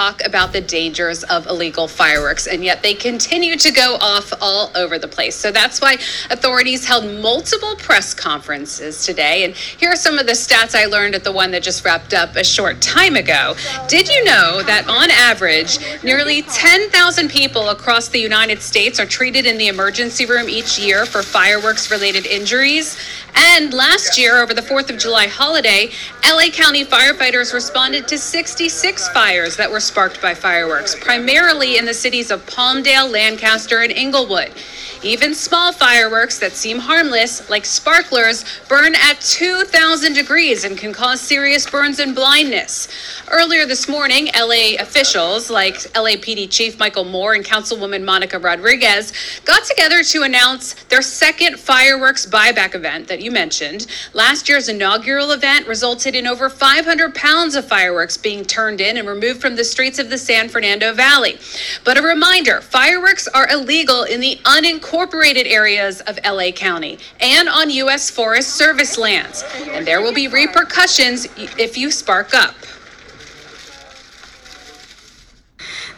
talk about the dangers of illegal fireworks, and yet they continue to go off all over the place. So that's why authorities held multiple press conferences today. And here are some of the stats I learned at the one that just wrapped up a short time ago. Did you know that on average, nearly 10,000 people across the United States are treated in the emergency room each year for fireworks related injuries? And last year, over the 4th of July holiday, LA County firefighters responded to 66 fires that were sparked by fireworks, primarily in the cities of Palmdale, Lancaster, and Inglewood. Even small fireworks that seem harmless, like sparklers, burn at 2,000 degrees and can cause serious burns and blindness. Earlier this morning, LA officials like LAPD Chief Michael Moore and Councilwoman Monica Rodriguez got together to announce their second fireworks buyback event that you mentioned. Last year's inaugural event resulted in over 500 pounds of fireworks being turned in and removed from the streets of the San Fernando Valley. But a reminder fireworks are illegal in the unincorporated areas of LA County and on U.S. Forest Service lands. And there will be repercussions if you spark up.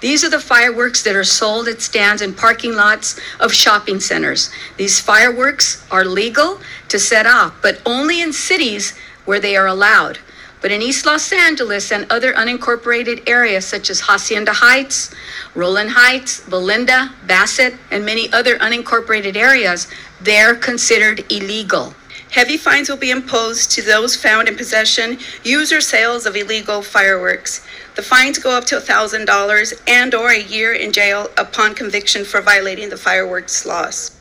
These are the fireworks that are sold at stands and parking lots of shopping centers. These fireworks are legal to set off, but only in cities where they are allowed. But in East Los Angeles and other unincorporated areas such as Hacienda Heights, Rowland Heights, Valinda, Bassett, and many other unincorporated areas, they're considered illegal. Heavy fines will be imposed to those found in possession, use, or sales of illegal fireworks. The fines go up to $1,000 and/or a year in jail upon conviction for violating the fireworks laws.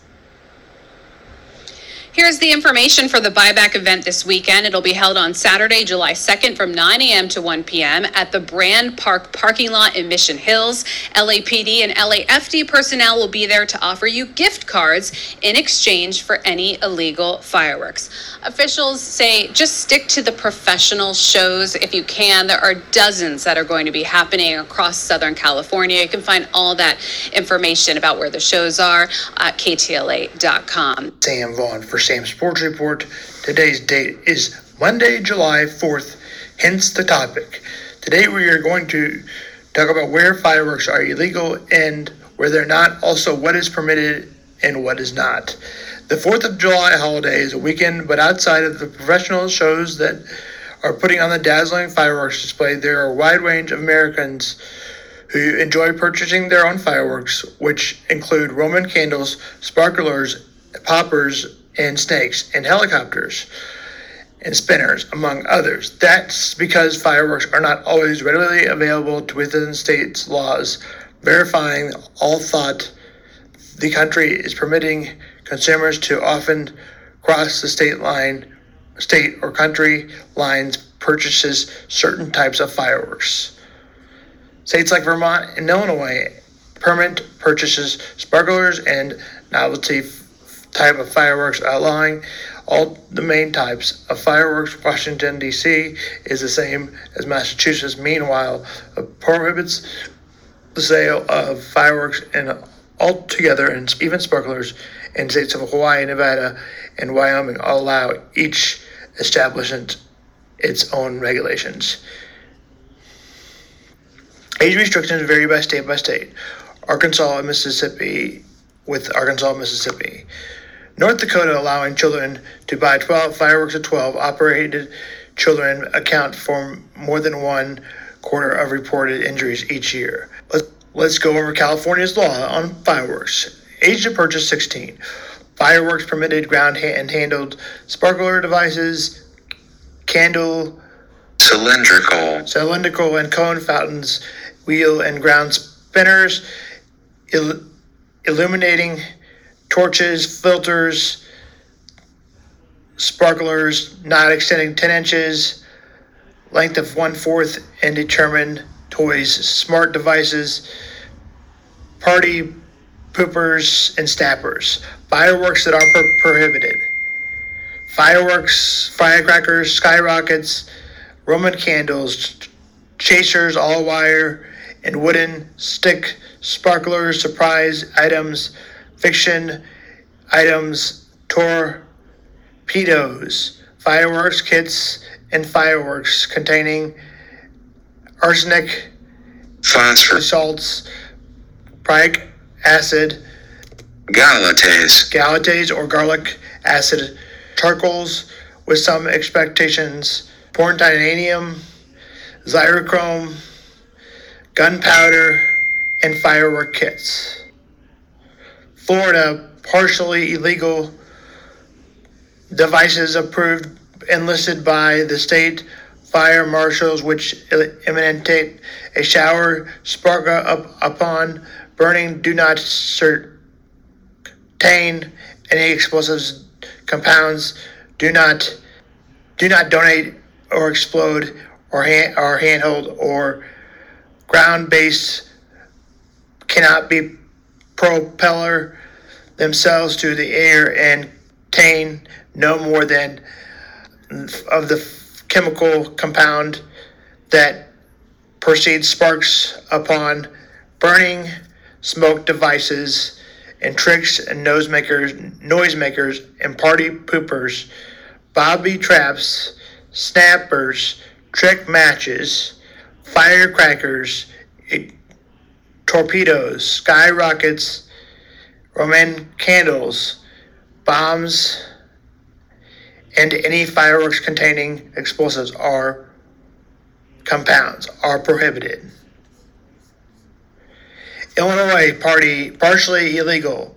Here's the information for the buyback event this weekend. It'll be held on Saturday, July 2nd from 9 a.m. to 1 p.m. at the Brand Park parking lot in Mission Hills. LAPD and LAFD personnel will be there to offer you gift cards in exchange for any illegal fireworks. Officials say just stick to the professional shows if you can. There are dozens that are going to be happening across Southern California. You can find all that information about where the shows are at ktla.com. Sam Vaughn for Sam Sports Report. Today's date is Monday, July 4th, hence the topic. Today we are going to talk about where fireworks are illegal and where they're not, also what is permitted and what is not. The 4th of July holiday is a weekend, but outside of the professional shows that are putting on the dazzling fireworks display, there are a wide range of Americans who enjoy purchasing their own fireworks, which include Roman candles, sparklers, poppers, and snakes, and helicopters and spinners, among others. That's because fireworks are not always readily available to within states' laws, verifying all thought the country is permitting consumers to often cross the state line, state or country lines purchases certain types of fireworks. States like Vermont and Illinois permit purchases sparklers and novelty type of fireworks, outlawing all the main types of fireworks. Washington, D.C. is the same as Massachusetts. Meanwhile, prohibits the sale of fireworks and altogether, and even sparklers, in states of Hawaii, Nevada, and Wyoming all allow each establishment its own regulations. Age restrictions vary by state by state. Arkansas and Mississippi, with Arkansas, and Mississippi. North Dakota allowing children to buy 12 fireworks at 12 operated children account for more than one quarter of reported injuries each year. Let's, let's go over California's law on fireworks. Age to purchase 16. Fireworks permitted ground and handled sparkler devices, candle, cylindrical, cylindrical and cone fountains, wheel and ground spinners, il- illuminating torches, filters, sparklers not extending 10 inches, length of one fourth, and determined toys, smart devices, party poopers, and snappers. Fireworks that are pro- prohibited. Fireworks, firecrackers, skyrockets, Roman candles, chasers, all wire, and wooden stick sparklers, surprise items, fiction items, torpedoes, fireworks kits, and fireworks containing arsenic phosphorus, salts, pyrrhic acid, galatase, gallatase or gallic acid, charcoals with some expectations, porn titanium, xyrochrome, gunpowder, and firework kits. Florida, partially illegal devices approved and listed by the state fire marshals, which emanate a shower spark up upon burning, do not certain any explosives. Compounds, do not do not donate or explode or hand, or handhold or ground based cannot be propeller themselves to the air and contain no more than of the chemical compound that proceeds sparks upon burning smoke devices and tricks and noisemakers, noisemakers and party poopers, bobby traps, snappers, trick matches, firecrackers, eh, torpedoes, skyrockets, Roman candles, bombs, and any fireworks containing explosives are compounds are prohibited. Illinois party partially illegal.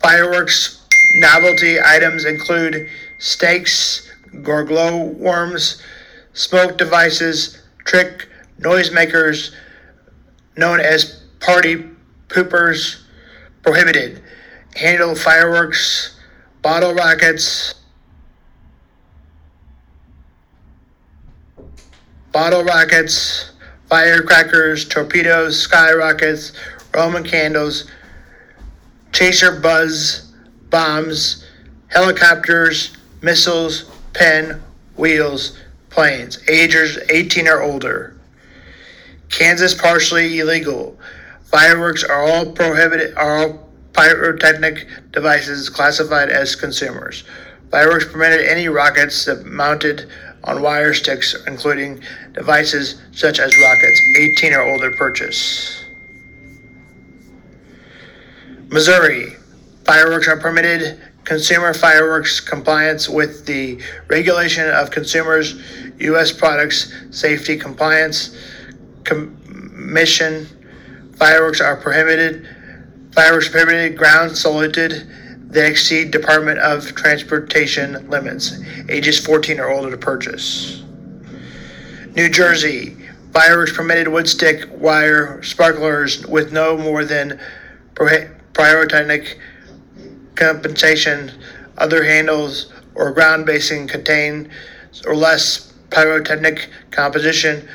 Fireworks novelty items include stakes, glow worms, smoke devices, trick noisemakers known as party poopers prohibited. Handle fireworks, bottle rockets, bottle rockets, firecrackers, torpedoes, skyrockets, Roman candles, chaser buzz bombs, helicopters, missiles, pen, wheels, planes, agers 18 or older. Kansas partially illegal. Fireworks are all prohibited are all pyrotechnic devices classified as consumers. Fireworks permitted any rockets that mounted on wire sticks, including devices such as rockets, 18 or older purchase. Missouri, fireworks are permitted. Consumer fireworks compliance with the regulation of consumers, U.S. products safety compliance commission. Fireworks are prohibited. Fireworks prohibited. Ground saluted. They exceed Department of Transportation limits. Ages 14 or older to purchase. New Jersey, fireworks permitted wood stick wire sparklers with no more than pyrotechnic compensation, other handles, or ground basing contain or less pyrotechnic composition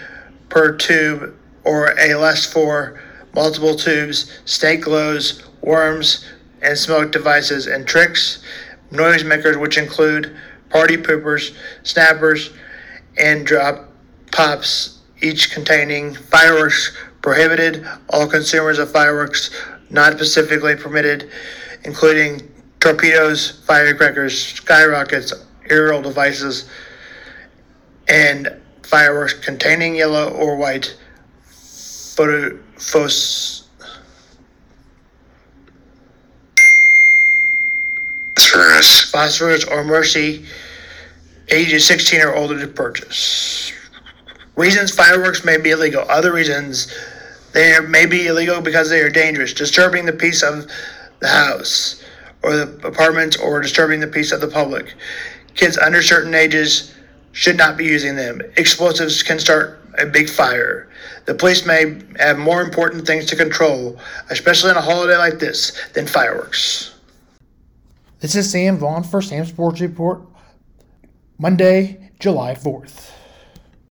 per tube or a less for multiple tubes, stake glows, worms, and smoke devices and tricks, noisemakers which include party poopers, snappers, and drop pops, each containing fireworks prohibited. All consumers of fireworks not specifically permitted, including torpedoes, firecrackers, skyrockets, aerial devices, and fireworks containing yellow or white photo, phosphorus, phosphorus or mercy, ages 16 or older to purchase. Reasons fireworks may be illegal. Other reasons they may be illegal because they are dangerous, disturbing the peace of the house or the apartment or disturbing the peace of the public. Kids under certain ages should not be using them. Explosives can start a big fire. The police may have more important things to control, especially on a holiday like this, than fireworks. This is Sam Vaughn for Sam Sports Report, Monday, July 4th.